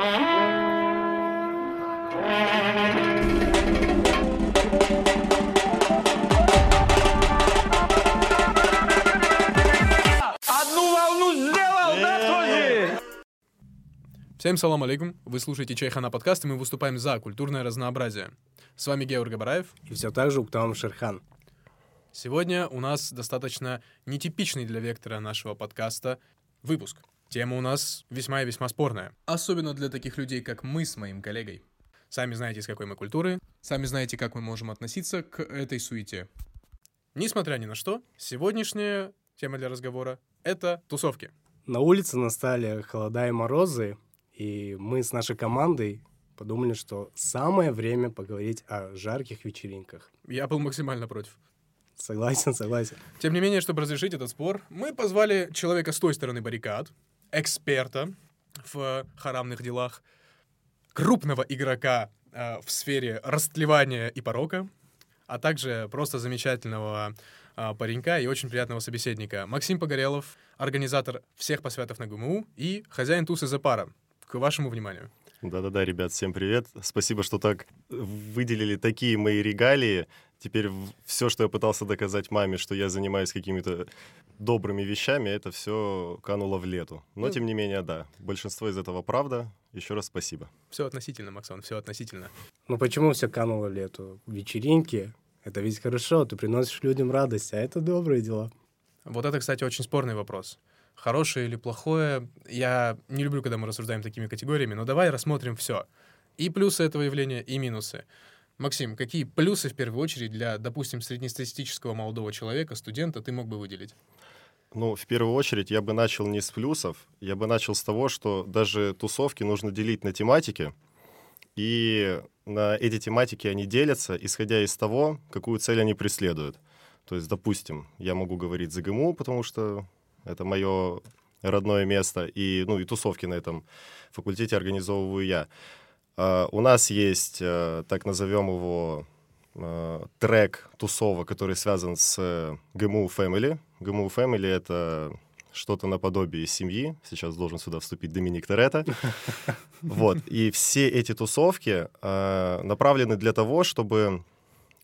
Всем салам алейкум. Вы слушаете Чайхана подкаст, и мы выступаем за культурное разнообразие. С вами Георг Габараев. И все так же Уктам Шерхан. Сегодня у нас достаточно нетипичный для вектора нашего подкаста выпуск. Тема у нас весьма и весьма спорная. Особенно для таких людей, как мы с моим коллегой. Сами знаете, из какой мы культуры, сами знаете, как мы можем относиться к этой суете. Несмотря ни на что, сегодняшняя тема для разговора — это тусовки. На улице настали холода и морозы, и мы с нашей командой подумали, что самое время поговорить о жарких вечеринках. Я был максимально против. Согласен, согласен. Тем не менее, чтобы разрешить этот спор, мы позвали человека с той стороны баррикад, эксперта в харамных делах, крупного игрока э, в сфере растлевания и порока, а также просто замечательного э, паренька и очень приятного собеседника. Максим Погорелов, организатор всех посвятов на ГМУ и хозяин тусы за пара. К вашему вниманию. Да-да-да, ребят, всем привет. Спасибо, что так выделили такие мои регалии. Теперь все, что я пытался доказать маме, что я занимаюсь какими-то добрыми вещами, это все кануло в лету. Но, Ну. тем не менее, да, большинство из этого правда. Еще раз спасибо. Все относительно, Максон, все относительно. Ну почему все кануло в лету? Вечеринки — это ведь хорошо, ты приносишь людям радость, а это добрые дела. Вот это, кстати, очень спорный вопрос. Хорошее или плохое, я не люблю, когда мы рассуждаем такими категориями, но давай рассмотрим все. И плюсы этого явления, и минусы. Максим, какие плюсы в первую очередь для, допустим, среднестатистического молодого человека, студента, ты мог бы выделить? Ну, в первую очередь, я бы начал не с плюсов, я бы начал с того, что даже тусовки нужно делить на тематики, и на эти тематики они делятся, исходя из того, какую цель они преследуют. То есть, допустим, я могу говорить за ГМУ, потому что это мое родное место, и, ну, и тусовки на этом факультете организовываю я. А, у нас есть, э, так назовем его, э, трек тусовок, который связан с ГМУ Family. ГМУ Family — это что-то наподобие семьи. Сейчас должен сюда вступить Доминик Торетто. Вот. И все эти тусовки э, направлены для того, чтобы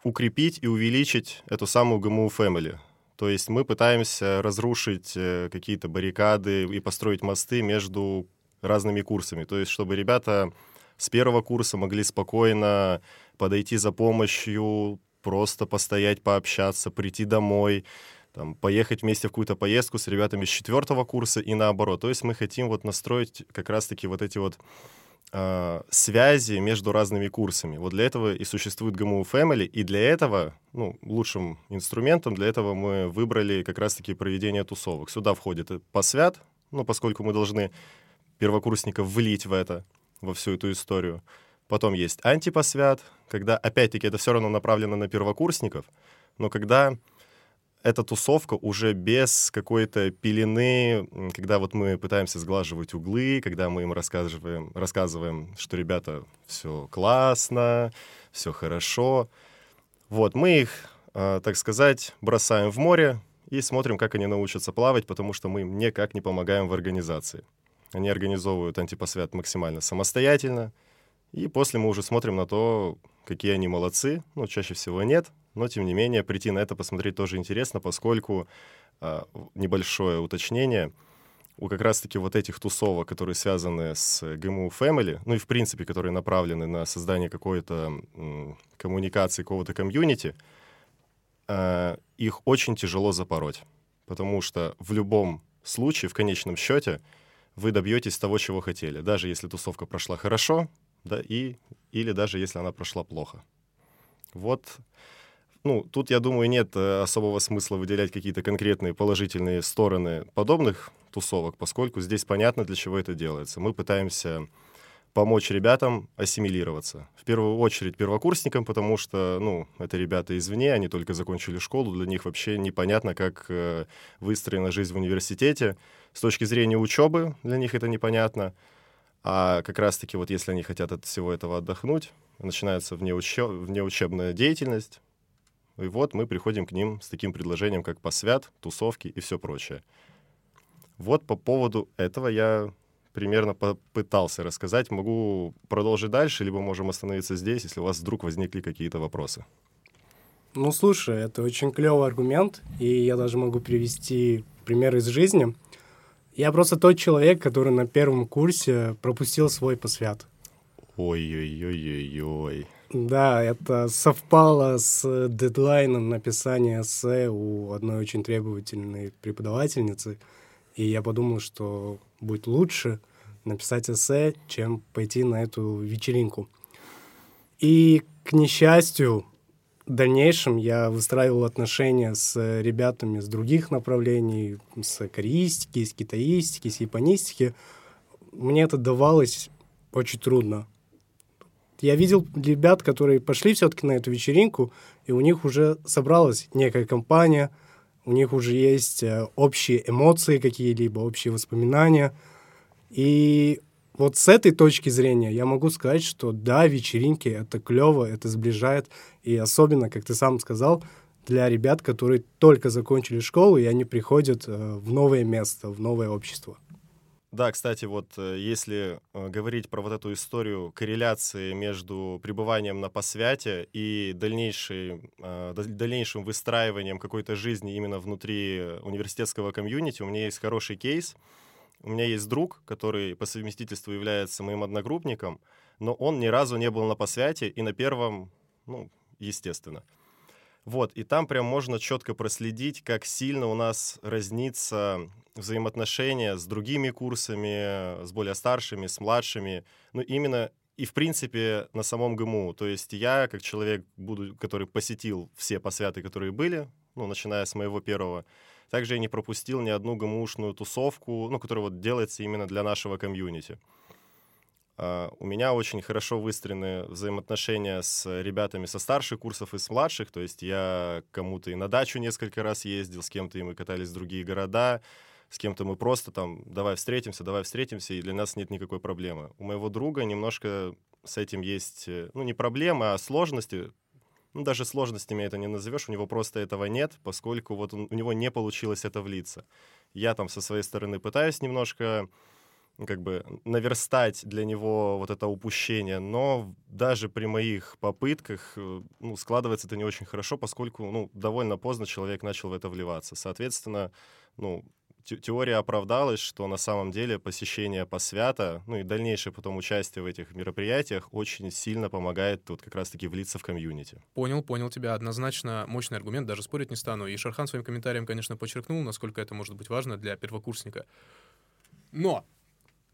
укрепить и увеличить эту самую ГМУ Family. То есть мы пытаемся разрушить э, какие-то баррикады и построить мосты между разными курсами. То есть чтобы ребята с первого курса могли спокойно подойти за помощью, просто постоять, пообщаться, прийти домой, там, поехать вместе в какую-то поездку с ребятами с четвертого курса и наоборот. То есть мы хотим вот настроить как раз-таки вот эти вот э, связи между разными курсами. Вот для этого и существует ГМУ Family, и для этого, ну, лучшим инструментом для этого мы выбрали как раз-таки проведение тусовок. Сюда входит посвят, ну, поскольку мы должны первокурсников влить в это, во всю эту историю. Потом есть антипосвят, когда, опять-таки, это все равно направлено на первокурсников, но когда эта тусовка уже без какой-то пелены, когда вот мы пытаемся сглаживать углы, когда мы им рассказываем, рассказываем что, ребята, все классно, все хорошо. Вот, мы их, э, так сказать, бросаем в море и смотрим, как они научатся плавать, потому что мы им никак не помогаем в организации. Они организовывают антипосвят максимально самостоятельно, и после мы уже смотрим на то, какие они молодцы. Ну, чаще всего нет, но тем не менее прийти на это посмотреть тоже интересно, поскольку а, небольшое уточнение. У как раз-таки вот этих тусовок, которые связаны с ГМУ Family, ну и в принципе, которые направлены на создание какой-то коммуникации, какого-то комьюнити, а, их очень тяжело запороть, потому что в любом случае, в конечном счете, вы добьетесь того, чего хотели, даже если тусовка прошла хорошо, да, и, или даже если она прошла плохо. Вот, ну, тут, я думаю, нет э, особого смысла выделять какие-то конкретные положительные стороны подобных тусовок, поскольку здесь понятно, для чего это делается. Мы пытаемся помочь ребятам ассимилироваться. В первую очередь первокурсникам, потому что, ну, это ребята извне, они только закончили школу, для них вообще непонятно, как э, выстроена жизнь в университете. С точки зрения учебы для них это непонятно. А как раз-таки вот если они хотят от всего этого отдохнуть, начинается внеуче... внеучебная деятельность, и вот мы приходим к ним с таким предложением, как посвят, тусовки и все прочее. Вот по поводу этого я примерно попытался рассказать. Могу продолжить дальше, либо можем остановиться здесь, если у вас вдруг возникли какие-то вопросы. Ну, слушай, это очень клевый аргумент, и я даже могу привести пример из жизни. Я просто тот человек, который на первом курсе пропустил свой посвят. Ой-ой-ой-ой-ой. Да, это совпало с дедлайном написания эссе у одной очень требовательной преподавательницы. И я подумал, что будет лучше написать эссе, чем пойти на эту вечеринку. И, к несчастью, в дальнейшем я выстраивал отношения с ребятами с других направлений, с кореистики, с китаистики, с японистики. Мне это давалось очень трудно. Я видел ребят, которые пошли все-таки на эту вечеринку, и у них уже собралась некая компания, у них уже есть э, общие эмоции какие-либо, общие воспоминания. И вот с этой точки зрения я могу сказать, что да, вечеринки — это клево, это сближает, и особенно, как ты сам сказал, для ребят, которые только закончили школу, и они приходят э, в новое место, в новое общество. Да, кстати, вот э, если э, говорить про вот эту историю корреляции между пребыванием на посвяте и дальнейшей, дальнейшим выстраиванием какой-то жизни именно внутри университетского комьюнити, у меня есть хороший кейс — у меня есть друг, который по совместительству является моим одногруппником, но он ни разу не был на посвяте и на первом, ну, естественно. Вот, и там прям можно четко проследить, как сильно у нас разнится взаимоотношения с другими курсами, с более старшими, с младшими. Ну, именно и, в принципе, на самом ГМУ. То есть я, как человек, буду, который посетил все посвяты, которые были, ну, начиная с моего первого, также я не пропустил ни одну ГМУшную тусовку, ну, которая вот делается именно для нашего комьюнити. Uh, у меня очень хорошо выстроены взаимоотношения с ребятами со старших курсов и с младших. То есть я кому-то и на дачу несколько раз ездил, с кем-то и мы катались в другие города, с кем-то мы просто там давай встретимся, давай встретимся, и для нас нет никакой проблемы. У моего друга немножко с этим есть, э, ну, не проблема, а сложности, ну, даже сложностями это не назовешь, у него просто этого нет, поскольку вот он, у него не получилось это влиться. Я там со своей стороны пытаюсь немножко как бы наверстать для него вот это упущение, но даже при моих попытках э, ну, складывается это не очень хорошо, поскольку ну, довольно поздно человек начал в это вливаться. Соответственно, ну, теория оправдалась, что на самом деле посещение посвята, ну и дальнейшее потом участие в этих мероприятиях очень сильно помогает вот как раз-таки влиться в комьюнити. Понял, понял тебя. Однозначно мощный аргумент, даже спорить не стану. И Шархан своим комментарием, конечно, подчеркнул, насколько это может быть важно для первокурсника. Но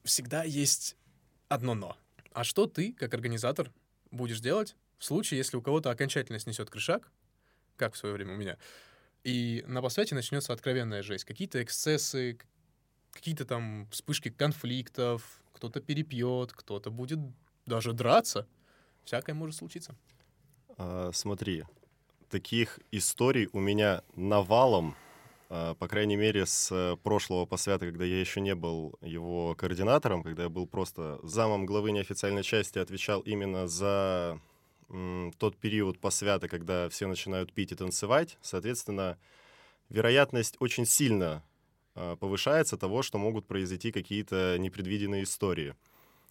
всегда есть одно «но». А что ты, как организатор, будешь делать в случае, если у кого-то окончательно снесет крышак, как в свое время у меня, и на посвяте начнется откровенная жесть. Какие-то эксцессы, какие-то там вспышки конфликтов, кто-то перепьет, кто-то будет даже драться. Всякое может случиться. А, смотри, таких историй у меня навалом, по крайней мере, с прошлого посвята, когда я еще не был его координатором, когда я был просто замом главы неофициальной части, отвечал именно за тот период посвята, когда все начинают пить и танцевать, соответственно, вероятность очень сильно э, повышается того, что могут произойти какие-то непредвиденные истории.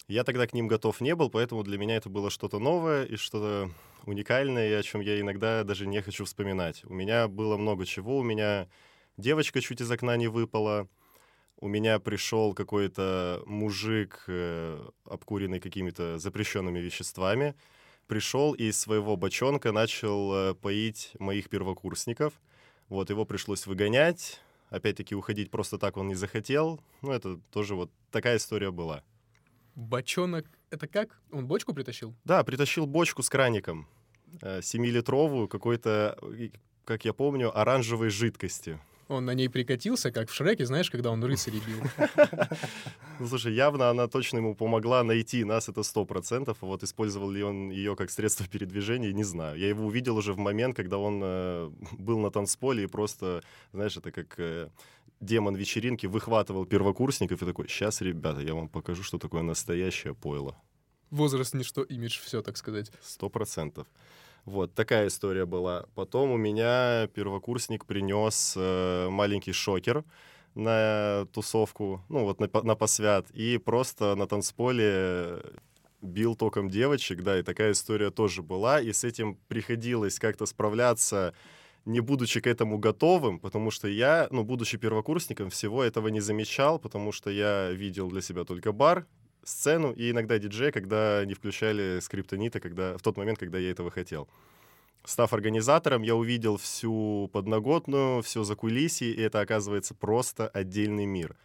Я тогда к ним готов не был, поэтому для меня это было что-то новое и что-то уникальное, о чем я иногда даже не хочу вспоминать. У меня было много чего. У меня девочка чуть из окна не выпала. У меня пришел какой-то мужик, э, обкуренный какими-то запрещенными веществами пришел и из своего бочонка начал э, поить моих первокурсников. Вот, его пришлось выгонять. Опять-таки, уходить просто так он не захотел. Ну, это тоже вот такая история была. Бочонок — это как? Он бочку притащил? Да, притащил бочку с краником. Э, семилитровую, какой-то, как я помню, оранжевой жидкости. Он на ней прикатился, как в Шреке, знаешь, когда он рыцарей бил. Ну, слушай, явно она точно ему помогла найти нас, это сто процентов. Вот использовал ли он ее как средство передвижения, не знаю. Я его увидел уже в момент, когда он э, был на танцполе и просто, знаешь, это как э, демон вечеринки выхватывал первокурсников и такой, сейчас, ребята, я вам покажу, что такое настоящее пойло. Возраст ничто, имидж все, так сказать. Сто процентов. Вот такая история была. Потом у меня первокурсник принес э, маленький шокер. на тусовку, ну вот на, на посвят, и просто на танцполе бил током девочек, да, и такая история тоже была, и с этим приходилось как-то справляться, не будучи к этому готовым, потому что я, ну, будучи первокурсником, всего этого не замечал, потому что я видел для себя только бар, сцену и иногда диджей, когда не включали скриптонита, когда, в тот момент, когда я этого хотел. Став организатором, я увидел всю подноготную, все закулисье, и это, оказывается, просто отдельный мир.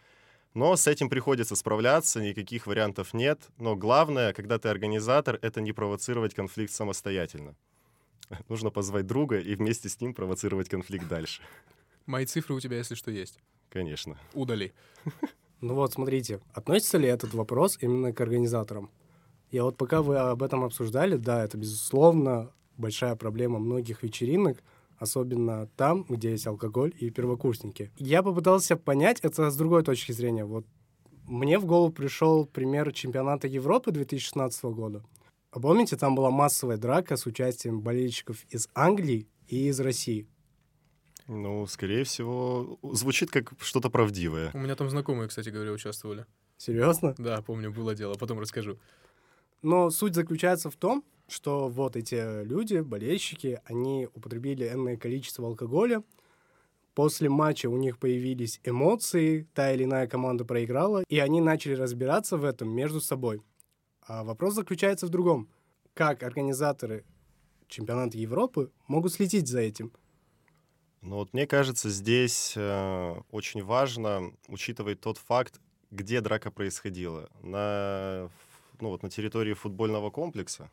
Но с этим приходится справляться, никаких вариантов нет. Но главное, когда ты организатор, это не провоцировать конфликт самостоятельно. Нужно позвать друга и вместе с ним провоцировать конфликт дальше. Мои цифры у тебя, если что, есть. Конечно. Удали. Ну вот, смотрите, относится ли этот вопрос именно к организаторам? Я вот пока вы об этом обсуждали, да, это, безусловно, большая проблема многих вечеринок, особенно там, где есть алкоголь и первокурсники. Я попытался понять это с другой точки зрения. Вот мне в голову пришел пример чемпионата Европы 2016 года. А помните, там была массовая драка с участием болельщиков из Англии и из России. Ну, скорее всего, звучит как что-то правдивое. У меня там знакомые, кстати говоря, участвовали. Серьезно? Да, помню, было дело, потом расскажу. Но суть заключается в том, что вот эти люди, болельщики, они употребили энное количество алкоголя. После матча у них появились эмоции, та или иная команда проиграла, и они начали разбираться в этом между собой. А вопрос заключается в другом. Как организаторы чемпионата Европы могут следить за этим? Ну вот мне кажется, здесь э, очень важно учитывать тот факт, где драка происходила. На, ну, вот на территории футбольного комплекса.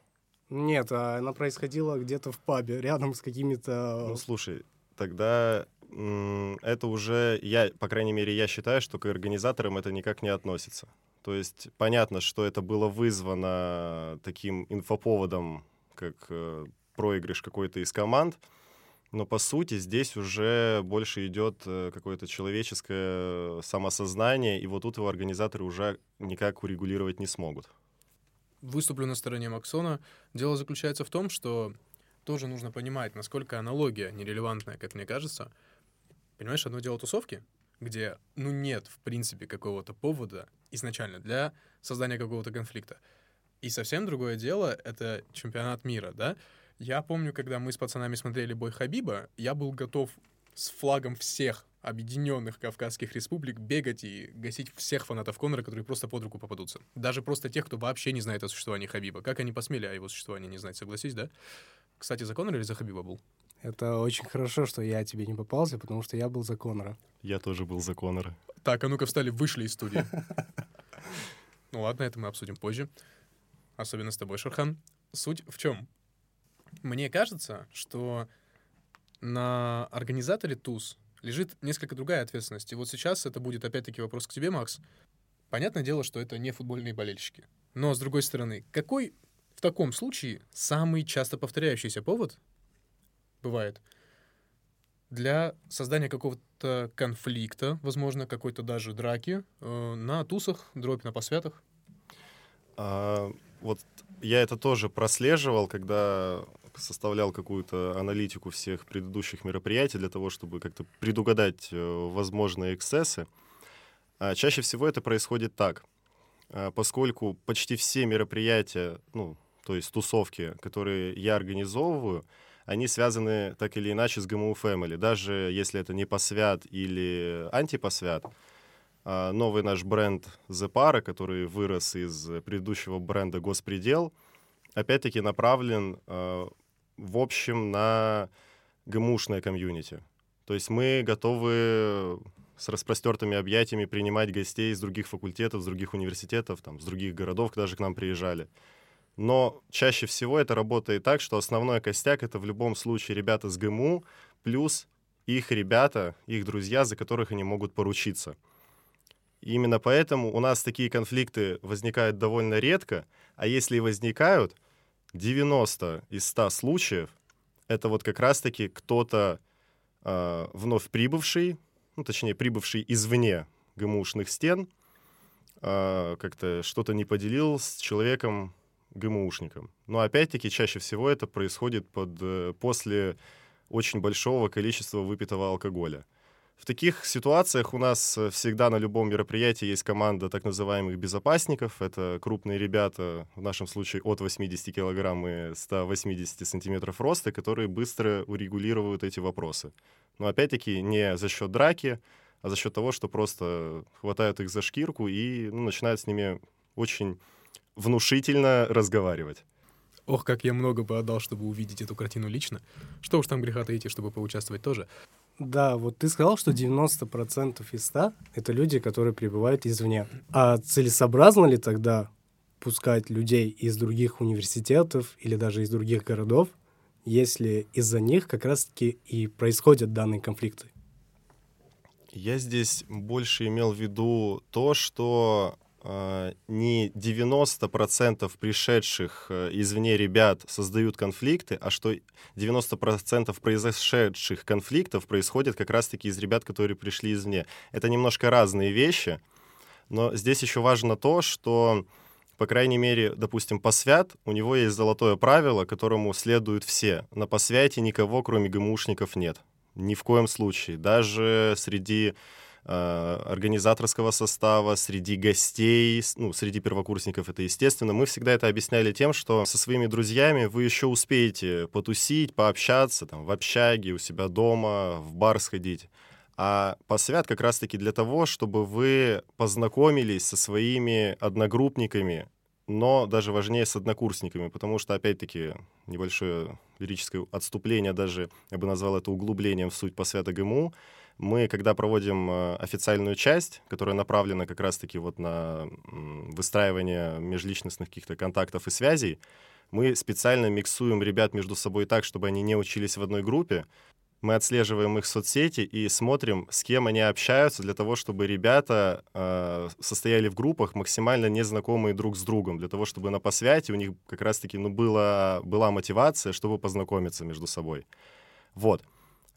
Нет, а она происходила где-то в пабе, рядом с какими-то... Ну, слушай, тогда это уже, я, по крайней мере, я считаю, что к организаторам это никак не относится. То есть понятно, что это было вызвано таким инфоповодом, как э, проигрыш какой-то из команд, но по сути здесь уже больше идет э, какое-то человеческое самосознание, и вот тут его организаторы уже никак урегулировать не смогут. Выступлю на стороне Максона. Дело заключается в том, что тоже нужно понимать, насколько аналогия нерелевантная, как мне кажется. Понимаешь, одно дело тусовки, где, ну, нет, в принципе, какого-то повода изначально для создания какого-то конфликта. И совсем другое дело — это чемпионат мира, да? Я помню, когда мы с пацанами смотрели бой Хабиба, я был готов с флагом всех объединенных Кавказских республик бегать и гасить всех фанатов Конора, которые просто под руку попадутся. Даже просто тех, кто вообще не знает о существовании Хабиба. Как они посмели о его существовании не знать, согласись, да? Кстати, за Конора или за Хабиба был? Это очень хорошо, что я тебе не попался, потому что я был за Конора. Я тоже был за Конора. Так, а ну-ка встали, вышли из студии. Ну ладно, это мы обсудим позже. Особенно с тобой, Шерхан. Суть в чем? Мне кажется, что на организаторе ТУЗ лежит несколько другая ответственность. И вот сейчас это будет опять-таки вопрос к тебе, Макс. Понятное дело, что это не футбольные болельщики. Но, с другой стороны, какой в таком случае самый часто повторяющийся повод бывает для создания какого-то конфликта, возможно, какой-то даже драки э, на тусах, дробь на посвятах? А, вот я это тоже прослеживал, когда составлял какую-то аналитику всех предыдущих мероприятий для того, чтобы как-то предугадать э, возможные эксцессы. А чаще всего это происходит так. А, поскольку почти все мероприятия, ну, то есть тусовки, которые я организовываю, они связаны так или иначе с ГМУ Family. Даже если это не посвят или антипосвят, новый наш бренд The Para, который вырос из предыдущего бренда Госпредел, опять-таки направлен а, в общем на ГМУшное комьюнити. То есть мы готовы с распростертыми объятиями принимать гостей из других факультетов, с других университетов, там, с других городов даже к нам приезжали. Но чаще всего это работает так, что основной костяк — это в любом случае ребята с ГМУ, плюс их ребята, их друзья, за которых они могут поручиться. И именно поэтому у нас такие конфликты возникают довольно редко, а если и возникают, 90 из 100 случаев это вот как раз-таки кто-то э, вновь прибывший, ну, точнее, прибывший извне ГМУшных стен, э, как-то что-то не поделил с человеком, ГМУшником. Но опять-таки чаще всего это происходит под, э, после очень большого количества выпитого алкоголя. В таких ситуациях у нас э, всегда на любом мероприятии есть команда так называемых безопасников. Это крупные ребята, в нашем случае от 80 килограмм и 180 сантиметров роста, которые быстро урегулируют эти вопросы. Но опять-таки не за счет драки, а за счет того, что просто хватают их за шкирку и ну, начинают с ними очень внушительно разговаривать. Ох, как я много бы отдал, чтобы увидеть эту картину лично. Что уж там греха таить, чтобы поучаствовать тоже. Да, вот ты сказал, что 90% из 100 — это люди, которые прибывают извне. А целесообразно ли тогда пускать людей из других университетов или даже из других городов, если из-за них как раз-таки и происходят данные конфликты? Я здесь больше имел в виду то, что не 90% пришедших э, извне ребят создают конфликты, а что 90% произошедших конфликтов происходит как раз-таки из ребят, которые пришли извне. Это немножко разные вещи, но здесь еще важно то, что, по крайней мере, допустим, посвят, у него есть золотое правило, которому следуют все. На посвяте никого, кроме ГМУшников, нет. Ни в коем случае. Даже среди организаторского состава, среди гостей, ну, среди первокурсников это естественно. Мы всегда это объясняли тем, что со своими друзьями вы еще успеете потусить, пообщаться, там, в общаге, у себя дома, в бар сходить. А посвят как раз-таки для того, чтобы вы познакомились со своими одногруппниками, но даже важнее с однокурсниками, потому что, опять-таки, небольшое лирическое отступление, даже я бы назвал это углублением в суть посвята ГМУ, мы, когда проводим э, официальную часть, которая направлена как раз-таки вот на выстраивание межличностных каких-то контактов и связей, мы специально миксуем ребят между собой так, чтобы они не учились в одной группе, мы отслеживаем их соцсети и смотрим, с кем они общаются, для того, чтобы ребята э, состояли в группах максимально незнакомые друг с другом, для того, чтобы на посвяте у них как раз-таки ну, была, была мотивация, чтобы познакомиться между собой. Вот.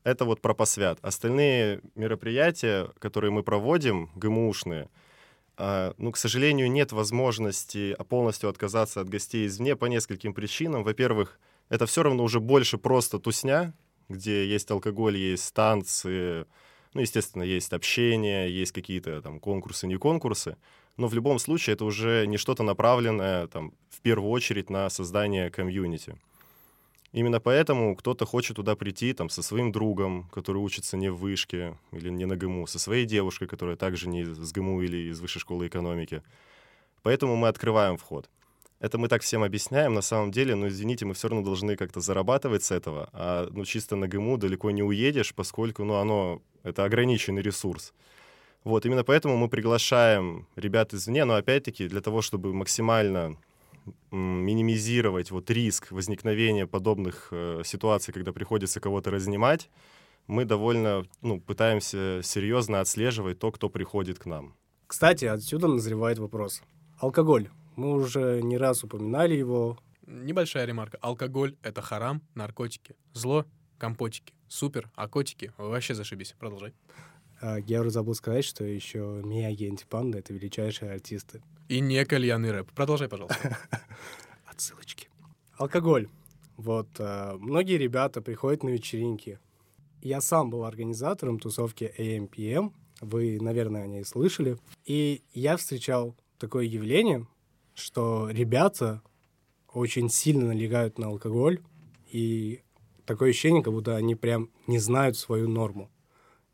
Это вот про посвят. Остальные мероприятия, которые мы проводим, ГМУшные, э, ну, к сожалению, нет возможности полностью отказаться от гостей извне по нескольким причинам. Во-первых, это все равно уже больше просто тусня, где есть алкоголь, есть танцы, ну, естественно, есть общение, есть какие-то там конкурсы, не конкурсы, но в любом случае это уже не что-то направленное там в первую очередь на создание комьюнити. Именно поэтому кто-то хочет туда прийти там со своим другом, который учится не в вышке или не на ГМУ, со своей девушкой, которая также не из ГМУ или из высшей школы экономики. Поэтому мы открываем вход. Это мы так всем объясняем, на самом деле, но, извините, мы все равно должны как-то зарабатывать с этого, а ну, чисто на ГМУ далеко не уедешь, поскольку ну, оно, это ограниченный ресурс. Вот, именно поэтому мы приглашаем ребят извне, но опять-таки для того, чтобы максимально минимизировать вот риск возникновения подобных э, ситуаций, когда приходится кого-то разнимать, мы довольно ну, пытаемся серьезно отслеживать то, кто приходит к нам. Кстати, отсюда назревает вопрос. Алкоголь мы уже не раз упоминали его. Небольшая ремарка. Алкоголь — это харам, наркотики. Зло — компотики. Супер, а котики — вообще зашибись. Продолжай. А, я уже забыл сказать, что еще Мияги и Антипанда — это величайшие артисты. И не кальянный рэп. Продолжай, пожалуйста. Отсылочки. Алкоголь. Вот, а, многие ребята приходят на вечеринки. Я сам был организатором тусовки AMPM. Вы, наверное, о ней слышали. И я встречал такое явление, что ребята очень сильно налегают на алкоголь, и такое ощущение, как будто они прям не знают свою норму.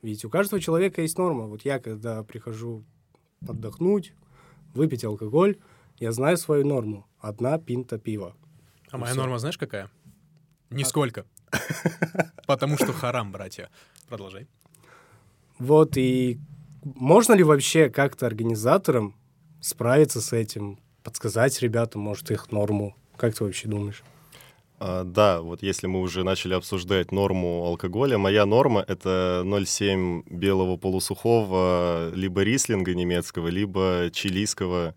Ведь у каждого человека есть норма. Вот я, когда прихожу отдохнуть, выпить алкоголь, я знаю свою норму. Одна пинта пива. А моя все. норма знаешь какая? Нисколько. А... Потому что харам, братья. Продолжай. Вот, и можно ли вообще как-то организаторам справиться с этим? подсказать ребятам, может, их норму. Как ты вообще думаешь? А, да, вот если мы уже начали обсуждать норму алкоголя, моя норма — это 0,7 белого полусухого, либо рислинга немецкого, либо чилийского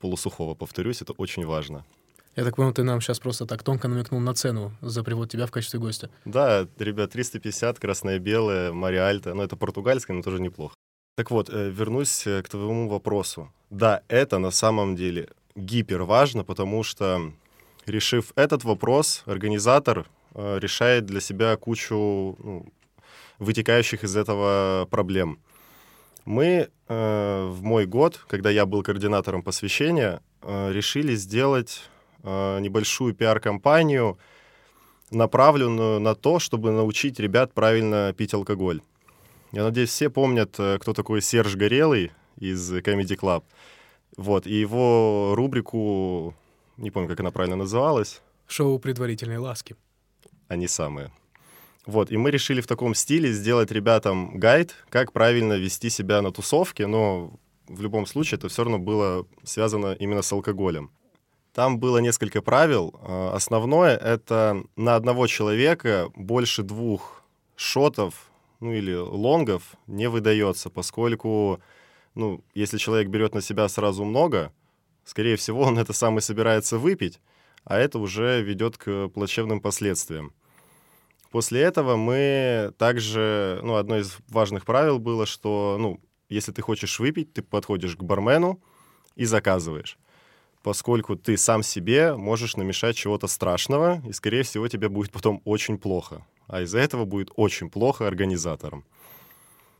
полусухого. Повторюсь, это очень важно. Я так понял, ты нам сейчас просто так тонко намекнул на цену за привод тебя в качестве гостя. Да, ребят, 350, красное-белое, Мариальто. Ну, это португальское, но тоже неплохо. Так вот, э, вернусь э, к твоему вопросу. Да, это на самом деле гипер важно, потому что, решив этот вопрос, организатор э, решает для себя кучу ну, вытекающих из этого проблем. Мы э, в мой год, когда я был координатором посвящения, э, решили сделать э, небольшую пиар-компанию, направленную на то, чтобы научить ребят правильно пить алкоголь. Я надеюсь, все помнят, э, кто такой Серж Горелый из Comedy Club. Вот, и его рубрику, не помню, как она правильно называлась, Шоу предварительной ласки. они самые. Вот, и мы решили в таком стиле сделать ребятам гайд, как правильно вести себя на тусовке, но в любом случае это все равно было связано именно с алкоголем. Там было несколько правил. Э, Основное — это на одного человека больше двух шотов, ну или лонгов не выдается, поскольку, ну, если человек берет на себя сразу много, скорее всего, он это сам и собирается выпить, а это уже ведет к плачевным последствиям. После этого мы также, ну, одно из важных правил было, что, ну, если ты хочешь выпить, ты подходишь к бармену и заказываешь, поскольку ты сам себе можешь намешать чего-то страшного, и, скорее всего, тебе будет потом очень плохо. А из-за этого будет очень плохо организаторам.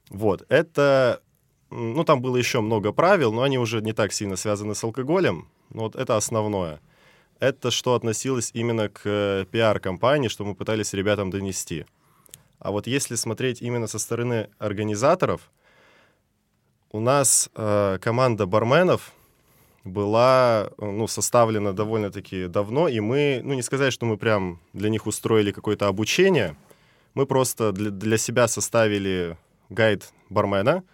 Вот, это... Ну, там было еще много правил, но они уже не так сильно связаны с алкоголем. Вот это основное. Это что относилось именно к э, пиар-компании, что мы пытались ребятам донести. А вот если смотреть именно со стороны организаторов, у нас э, команда барменов была э, ну, составлена довольно-таки давно, и мы, ну не сказать, что мы прям для них устроили какое-то обучение, мы просто для, для себя составили гайд бармена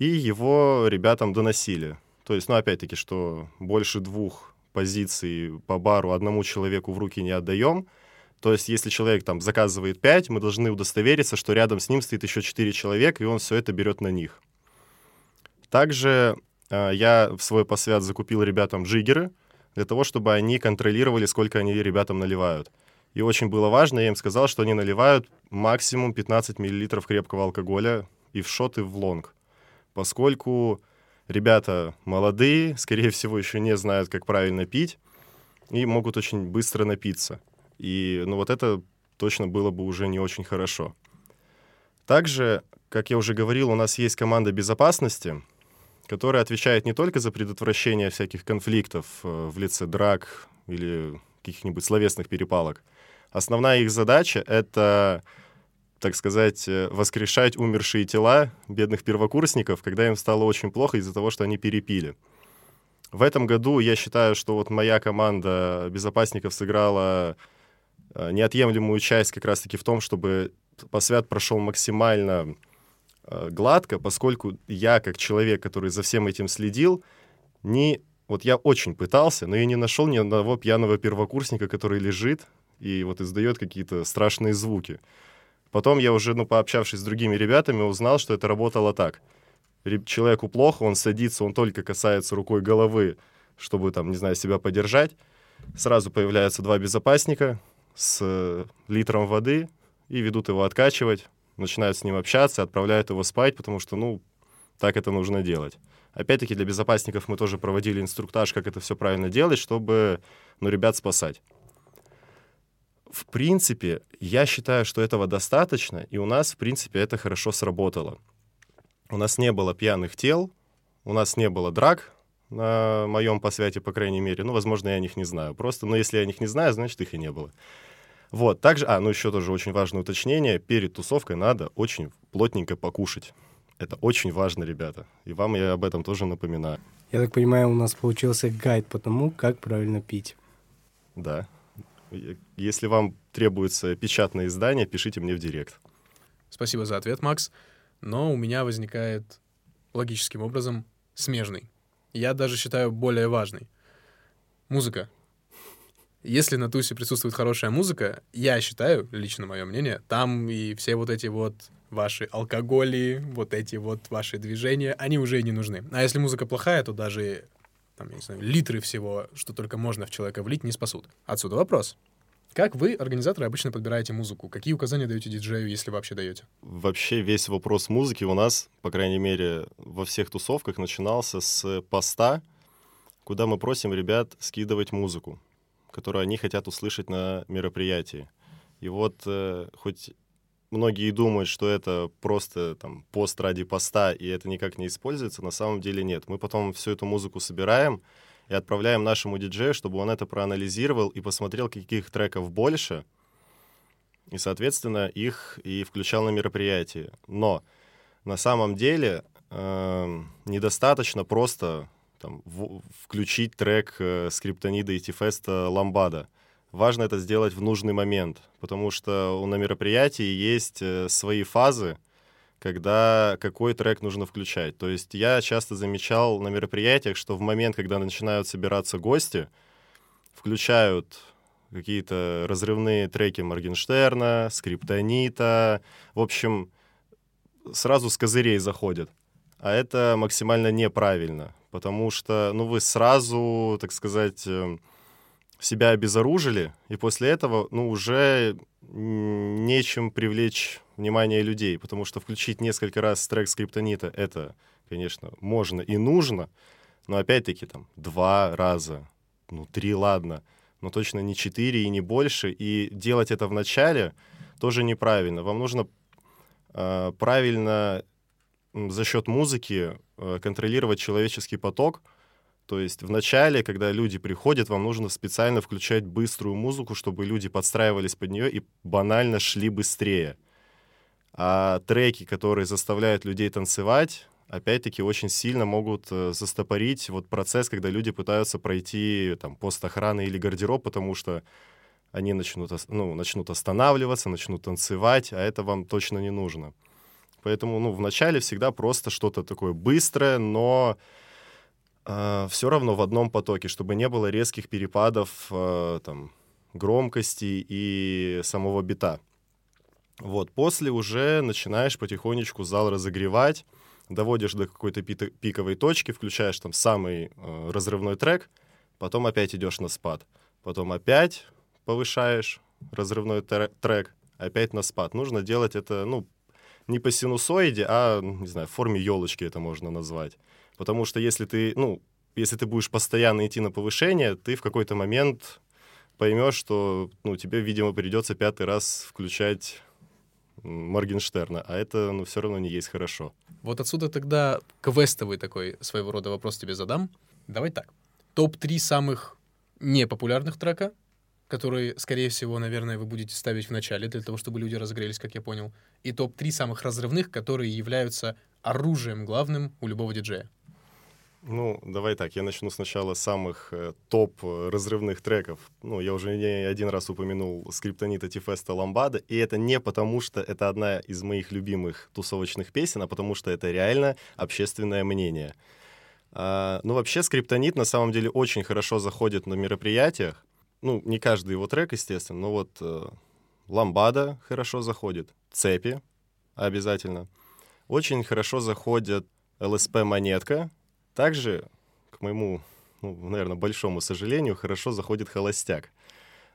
и его ребятам доносили. То есть, ну опять-таки, что больше двух позиций по бару одному человеку в руки не отдаем. То есть, если человек там заказывает 5, мы должны удостовериться, что рядом с ним стоит еще 4 человека, и он все это берет на них. Также э, я в свой посвят закупил ребятам джиггеры, для того, чтобы они контролировали, сколько они ребятам наливают. И очень было важно, я им сказал, что они наливают максимум 15 мл крепкого алкоголя и в шот, и в лонг. Поскольку ребята молодые, скорее всего, еще не знают, как правильно пить, и могут очень быстро напиться. И ну, вот это точно было бы уже не очень хорошо. Также, как я уже говорил, у нас есть команда безопасности, которая отвечает не только за предотвращение всяких конфликтов э, в лице драк или каких-нибудь словесных перепалок. Основная их задача — это, так сказать, э, воскрешать умершие тела бедных первокурсников, когда им стало очень плохо из-за того, что они перепили. В этом году я считаю, что вот моя команда безопасников сыграла э, неотъемлемую часть как раз-таки в том, чтобы посвят прошел максимально э, гладко, поскольку я, как человек, который за всем этим следил, не... Вот я очень пытался, но я не нашел ни одного пьяного первокурсника, который лежит и вот издает какие-то страшные звуки. Потом я уже, ну, пообщавшись с другими ребятами, узнал, что это работало так. Человеку плохо, он садится, он только касается рукой головы, чтобы, там, не знаю, себя подержать. Сразу появляются два безопасника с э, литром воды и ведут его откачивать, начинают с ним общаться, отправляют его спать, потому что, ну, так это нужно делать. Опять-таки для безопасников мы тоже проводили инструктаж, как это все правильно делать, чтобы, ну, ребят спасать. В принципе, я считаю, что этого достаточно, и у нас, в принципе, это хорошо сработало. У нас не было пьяных тел, у нас не было драк на моем посвяте, по крайней мере. Ну, возможно, я о них не знаю. Просто, но если я о них не знаю, значит, их и не было. Вот, также, а, ну еще тоже очень важное уточнение, перед тусовкой надо очень плотненько покушать. Это очень важно, ребята. И вам я об этом тоже напоминаю. Я так понимаю, у нас получился гайд по тому, как правильно пить. Да. Если вам требуется печатное издание, пишите мне в директ. Спасибо за ответ, Макс. Но у меня возникает логическим образом смежный. Я даже считаю более важный. Музыка. Если на тусе присутствует хорошая музыка, я считаю, лично мое мнение, там и все вот эти вот ваши алкоголи, вот эти вот ваши движения, они уже не нужны. А если музыка плохая, то даже там, я не знаю, литры всего, что только можно в человека влить, не спасут. Отсюда вопрос. Как вы, организаторы, обычно подбираете музыку? Какие указания даете диджею, если вообще даете? Вообще весь вопрос музыки у нас, по крайней мере, во всех тусовках начинался с поста, куда мы просим ребят скидывать музыку, которую они хотят услышать на мероприятии. И вот э, хоть многие думают, что это просто там пост ради поста, и это никак не используется, на самом деле нет. Мы потом всю эту музыку собираем и отправляем нашему диджею, чтобы он это проанализировал и посмотрел, каких треков больше, и, соответственно, их и включал на мероприятии. Но на самом деле э, недостаточно просто там, в, включить трек э, скриптонида и тифеста ламбада — важно это сделать в нужный момент, потому что на мероприятии есть э, свои фазы, когда какой трек нужно включать. То есть я часто замечал на мероприятиях, что в момент, когда начинают собираться гости, включают какие-то разрывные треки Моргенштерна, Скриптонита, в общем, сразу с козырей заходят. А это максимально неправильно, потому что, ну, вы сразу, так сказать, эм, себя обезоружили, и после этого, ну, уже нечем привлечь внимание людей, потому что включить несколько раз трек скриптонита, это, конечно, можно и нужно, но опять-таки там два раза, ну, три, ладно, но точно не четыре и не больше, и делать это в начале тоже неправильно. Вам нужно э, правильно за счет музыки э, контролировать человеческий поток, то есть в начале, когда люди приходят, вам нужно специально включать быструю музыку, чтобы люди подстраивались под нее и банально шли быстрее. А треки, которые заставляют людей танцевать, опять-таки очень сильно могут э, застопорить вот процесс, когда люди пытаются пройти там пост охраны или гардероб, потому что они начнут, ну, начнут останавливаться, начнут танцевать, а это вам точно не нужно. Поэтому, ну, вначале всегда просто что-то такое быстрое, но все равно в одном потоке, чтобы не было резких перепадов э, там, громкости и самого бита. Вот, после уже начинаешь потихонечку зал разогревать, доводишь до какой-то пиковой точки, включаешь там самый э, разрывной трек, потом опять идешь на спад, потом опять повышаешь разрывной трек, опять на спад. Нужно делать это, ну, не по синусоиде, а, не знаю, в форме елочки это можно назвать. Потому что если ты, ну, если ты будешь постоянно идти на повышение, ты в какой-то момент поймешь, что, ну, тебе, видимо, придется пятый раз включать Моргенштерна, а это, ну, все равно не есть хорошо. Вот отсюда тогда квестовый такой своего рода вопрос тебе задам. Давай так. Топ-3 самых непопулярных трека, которые, скорее всего, наверное, вы будете ставить в начале для того, чтобы люди разогрелись, как я понял. И топ-3 самых разрывных, которые являются оружием главным у любого диджея. Ну, давай так, я начну сначала с самых э, топ разрывных треков. Ну, я уже не один раз упомянул скриптонита Тифеста Ламбада, и это не потому, что это одна из моих любимых тусовочных песен, а потому что это реально общественное мнение. А, ну, вообще, скриптонит на самом деле очень хорошо заходит на мероприятиях. Ну, не каждый его трек, естественно, но вот э, Ламбада хорошо заходит, Цепи обязательно. Очень хорошо заходит ЛСП-монетка, также, к моему, ну, наверное, большому сожалению, хорошо заходит холостяк.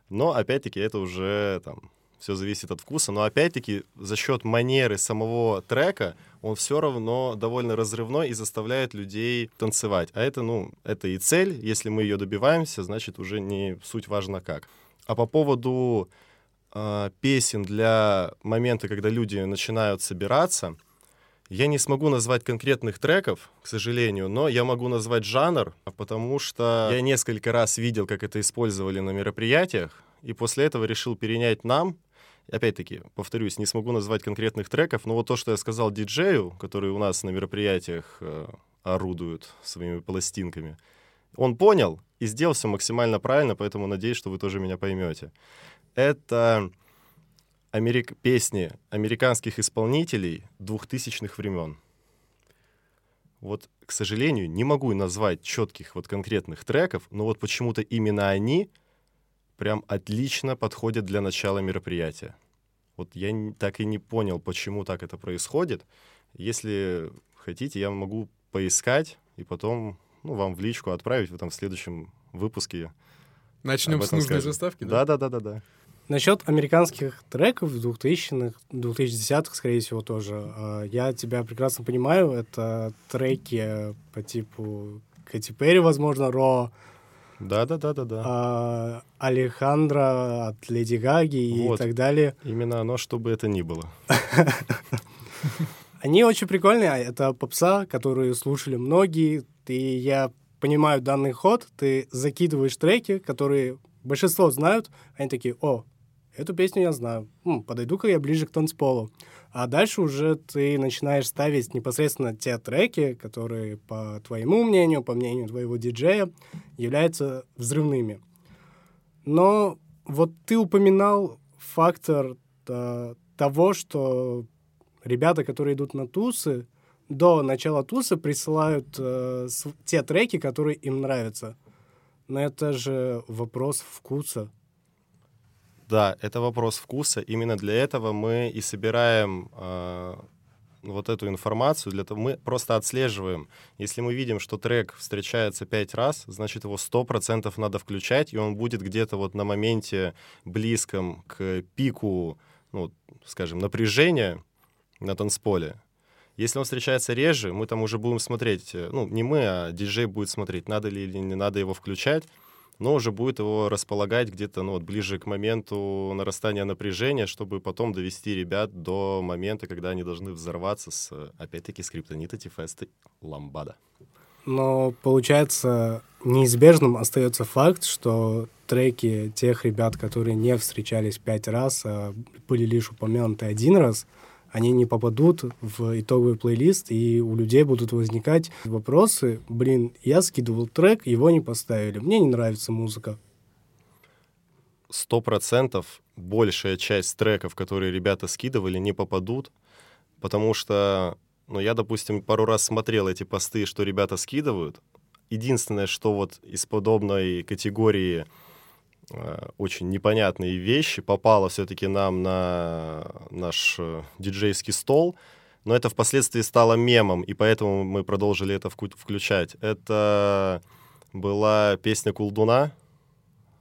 Но, опять-таки, это уже там все зависит от вкуса. Но, опять-таки, за счет манеры самого трека он все равно довольно разрывной и заставляет людей танцевать. А это, ну, это и цель. Если мы ее добиваемся, значит, уже не суть важно как. А по поводу э, песен для момента, когда люди начинают собираться, я не смогу назвать конкретных треков, к сожалению, но я могу назвать жанр, потому что я несколько раз видел, как это использовали на мероприятиях, и после этого решил перенять нам. Опять-таки, повторюсь, не смогу назвать конкретных треков, но вот то, что я сказал диджею, который у нас на мероприятиях э, орудует своими пластинками, он понял и сделал все максимально правильно, поэтому надеюсь, что вы тоже меня поймете. Это америк... песни американских исполнителей двухтысячных времен. Вот, к сожалению, не могу назвать четких вот конкретных треков, но вот почему-то именно они прям отлично подходят для начала мероприятия. Вот я так и не понял, почему так это происходит. Если хотите, я могу поискать и потом ну, вам в личку отправить в, этом, в следующем выпуске. Начнем с нужной скажем. заставки, да? Да-да-да-да. Насчет американских треков 2000-х, 2010-х, скорее всего, тоже. А, я тебя прекрасно понимаю. Это треки по типу Кэти Перри, возможно, Ро, Да-да-да-да-да. а, Алехандро от Леди Гаги Вот. и так далее. Именно оно, чтобы это ни было. Они очень прикольные. а Это попса, которую слушали многие. И я понимаю данный ход. Ты закидываешь треки, которые большинство знают. Они такие, о, эту песню я знаю. М, подойду-ка я ближе к танцполу. А дальше уже ты начинаешь ставить непосредственно те треки, которые, по твоему мнению, по мнению твоего диджея, являются взрывными. Но вот ты упоминал фактор э, того, что ребята, которые идут на тусы, до начала туса присылают э, те треки, которые им нравятся. Но это же вопрос вкуса. Да, это вопрос вкуса. Именно для этого мы и собираем э, вот эту информацию. Для того мы просто отслеживаем. Если мы видим, что трек встречается пять раз, значит его сто процентов надо включать, и он будет где-то вот на моменте близком к пику, ну, скажем, напряжения на танцполе. Если он встречается реже, мы там уже будем смотреть, э, ну, не мы, а диджей будет смотреть, надо ли или не надо его включать, но уже будет его располагать где-то ну, вот ближе к моменту нарастания напряжения, чтобы потом довести ребят до момента, когда они должны взорваться с, опять-таки, скриптонита, Тифеста, Ламбада. Но получается неизбежным остается факт, что треки тех ребят, которые не встречались пять раз, а были лишь упомянуты один раз, они не попадут в итоговый плейлист, и у людей будут возникать вопросы, блин, я скидывал трек, его не поставили, мне не нравится музыка. Сто процентов большая часть треков, которые ребята скидывали, не попадут, потому что, ну, я, допустим, пару раз смотрел эти посты, что ребята скидывают. Единственное, что вот из подобной категории очень непонятные вещи попало все-таки нам на наш э, диджейский стол, но это впоследствии стало мемом, и поэтому мы продолжили это включать. Это была песня Кулдуна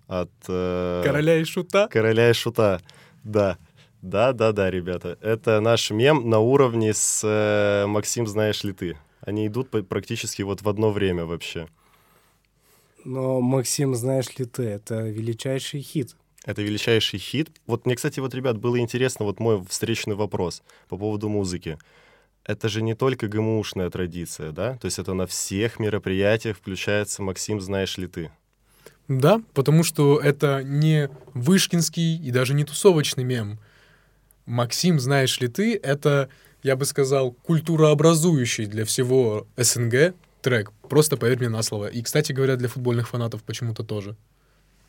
от... э, Короля и шута. Короля и шута. Да. Да, да, да, ребята. Это наш мем на уровне с э, Максим, знаешь ли ты. Они идут практически вот в одно время вообще. Но, Максим, знаешь ли ты, это величайший хит. Это величайший хит. Вот мне, кстати, вот, ребят, было интересно вот мой встречный вопрос по поводу музыки. Это же не только ГМУшная традиция, да? То есть это на всех мероприятиях включается «Максим, знаешь ли ты». Да, потому что это не вышкинский и даже не тусовочный мем. Максим, знаешь ли ты, это, я бы сказал, культурообразующий для всего СНГ трек. Просто поверь мне на слово. И, кстати говоря, для футбольных фанатов почему-то тоже.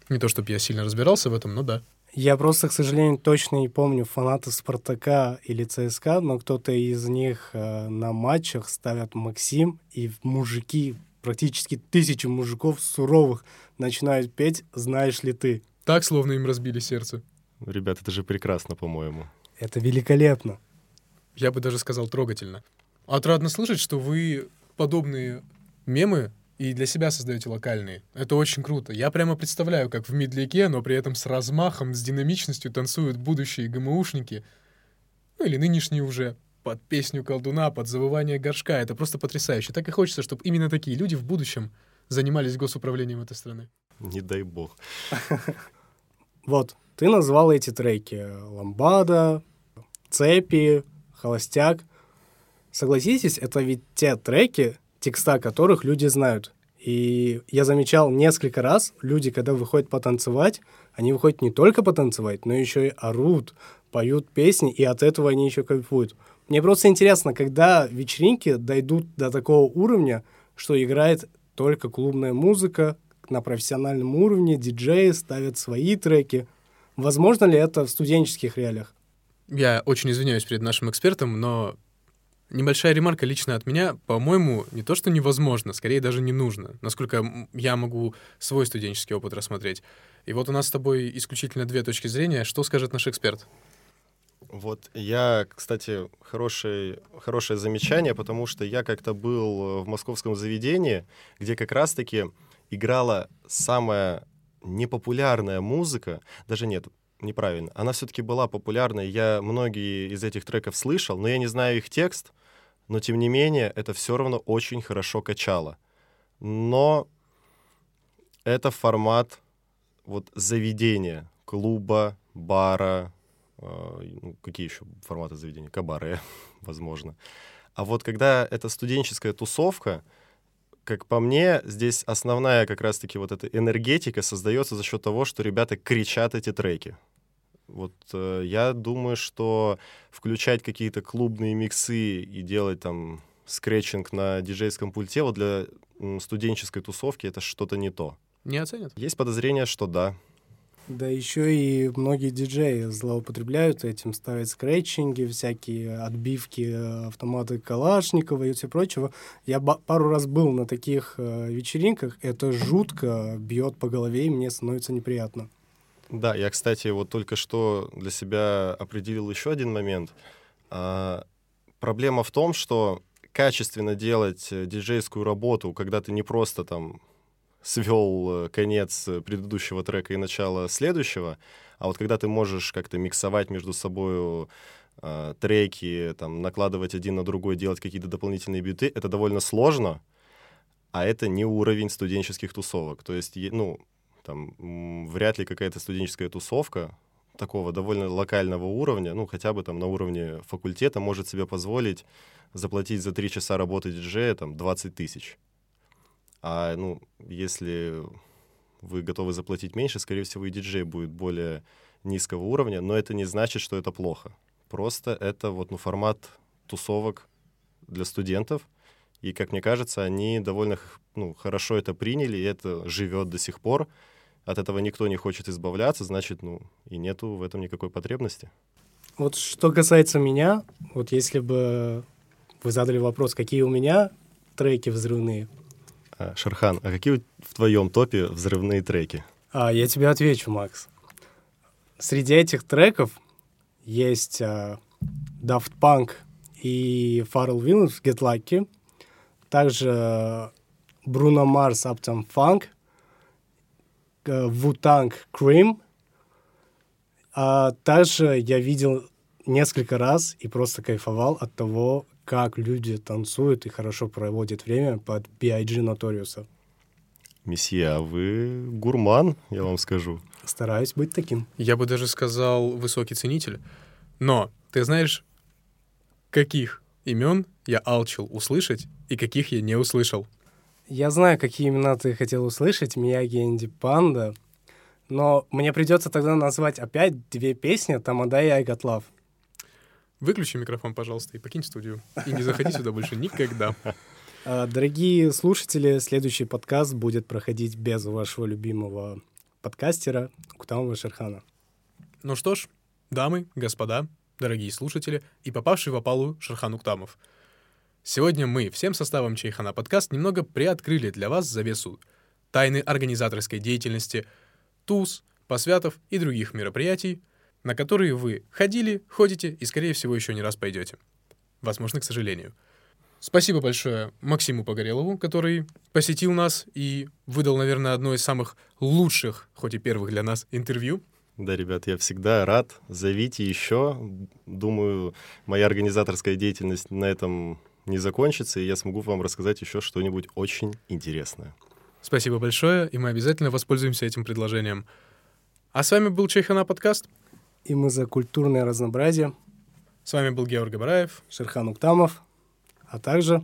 Не то, чтобы я сильно разбирался в этом, но да. Я просто, к сожалению, точно не помню фанаты Спартака или ЦСКА, но кто-то из них э, на матчах ставят Максим, и мужики, практически тысячи мужиков суровых, начинают петь «Знаешь ли ты?». Так, словно им разбили сердце. Ребят, это же прекрасно, по-моему. Это великолепно. Я бы даже сказал трогательно. Отрадно слышать, что вы подобные мемы и для себя создаете локальные. Это очень круто. Я прямо представляю, как в медляке, но при этом с размахом, с динамичностью танцуют будущие ГМУшники, ну или нынешние уже, под песню колдуна, под завывание горшка. Это просто потрясающе. Так и хочется, чтобы именно такие люди в будущем занимались госуправлением этой страны. Не дай бог. Вот, ты назвал эти треки «Ламбада», «Цепи», «Холостяк». Согласитесь, это ведь те треки, текста которых люди знают. И я замечал несколько раз, люди, когда выходят потанцевать, они выходят не только потанцевать, но еще и орут, поют песни, и от этого они еще кайфуют. Мне просто интересно, когда вечеринки дойдут до такого уровня, что играет только клубная музыка, на профессиональном уровне диджеи ставят свои треки. Возможно ли это в студенческих реалиях? Я очень извиняюсь перед нашим экспертом, но небольшая ремарка лично от меня, по-моему, не то что невозможно, скорее даже не нужно, насколько я могу свой студенческий опыт рассмотреть. И вот у нас с тобой исключительно две точки зрения. Что скажет наш эксперт? Вот я, кстати, хорошее, хорошее замечание, потому что я как-то был в московском заведении, где как раз-таки играла самая непопулярная музыка, даже нет, неправильно, она все-таки была популярной, я многие из этих треков слышал, но я не знаю их текст, но тем не менее это все равно очень хорошо качало. Но Это формат вот заведения, клуба, бара, э, ну, какие еще форматы заведения? Кабаре, возможно. А вот когда это студенческая тусовка, как по мне, здесь основная как раз-таки вот эта энергетика создается за счет того, что ребята кричат эти треки. Вот э, я думаю, что включать какие-то клубные миксы и делать там скретчинг на диджейском пульте вот для студенческой тусовки это что-то не то. Не оценят? Есть подозрение, что да. Да еще и многие диджеи злоупотребляют этим, ставят скретчинги, всякие отбивки э, автоматы Калашникова и все прочего. Я пару раз был на таких э, вечеринках, это жутко бьет по голове, и мне становится неприятно. Да, я, кстати, вот только что для себя определил еще один момент. А, проблема в том, что качественно делать э, диджейскую работу, когда ты не просто там свел э, конец э, предыдущего трека и начало следующего, а вот когда ты можешь как-то миксовать между собой э, треки, там, накладывать один на другой, делать какие-то дополнительные биты, это довольно сложно, а это не уровень студенческих тусовок. То есть, ну, там, вряд ли какая-то студенческая тусовка такого довольно локального уровня, ну, хотя бы там на уровне факультета, может себе позволить заплатить за три часа работы диджея там 20 тысяч. А, ну, если вы готовы заплатить меньше, скорее всего, и диджей будет более низкого уровня, но это не значит, что это плохо. Просто это вот, ну, формат тусовок для студентов, и, как мне кажется, они довольно ну, хорошо это приняли, и это живет до сих пор. От этого никто не хочет избавляться, значит, ну, и нету в этом никакой потребности. Вот что касается меня, вот если бы вы задали вопрос, какие у меня треки взрывные, А, Шерхан, а какие в твоем топе взрывные треки? А, я тебе отвечу, Макс. Среди этих треков есть а, Daft Punk и Pharrell Williams Get Lucky, также Bruno Mars Uptown Funk, э, Wu-Tang Cream, а также я видел несколько раз и просто кайфовал от того, как люди танцуют и хорошо проводят время под B.I.G. Notorious. Месье, а вы гурман, я вам скажу. Стараюсь быть таким. Я бы даже сказал высокий ценитель. Но ты знаешь, каких имен я алчил услышать и каких я не услышал? Я знаю, какие имена ты хотел услышать, Мияги Энди Панда, но мне придется тогда назвать опять две песни «Тамада» и «I Got Love». Выключи микрофон, пожалуйста, и покинь студию. И не заходи сюда больше никогда. А, Дорогие слушатели, следующий подкаст будет проходить без вашего любимого подкастера Кутамова Шерхана. Ну что ж, дамы, господа, дорогие слушатели и попавший в опалу Шерхан Уктамов. Сегодня мы всем составом Чайхана подкаст немного приоткрыли для вас завесу тайны организаторской деятельности, туз, посвятов и других мероприятий, на которые вы ходили, ходите и, скорее всего, еще не раз пойдете. Возможно, к сожалению. Спасибо большое Максиму Погорелову, который посетил нас и выдал, наверное, одно из самых лучших, хоть и первых для нас, интервью. Да, ребят, я всегда рад. Зовите еще. Думаю, моя организаторская деятельность на этом не закончится, и я смогу вам рассказать еще что-нибудь очень интересное. Спасибо большое, и мы обязательно воспользуемся этим предложением. А с вами был Чайхана подкаст. И мы за культурное разнообразие. С вами был Георг Габараев. Шерхан Уктамов, а также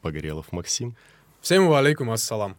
Погорелов Максим. Всем алейкум ассалам.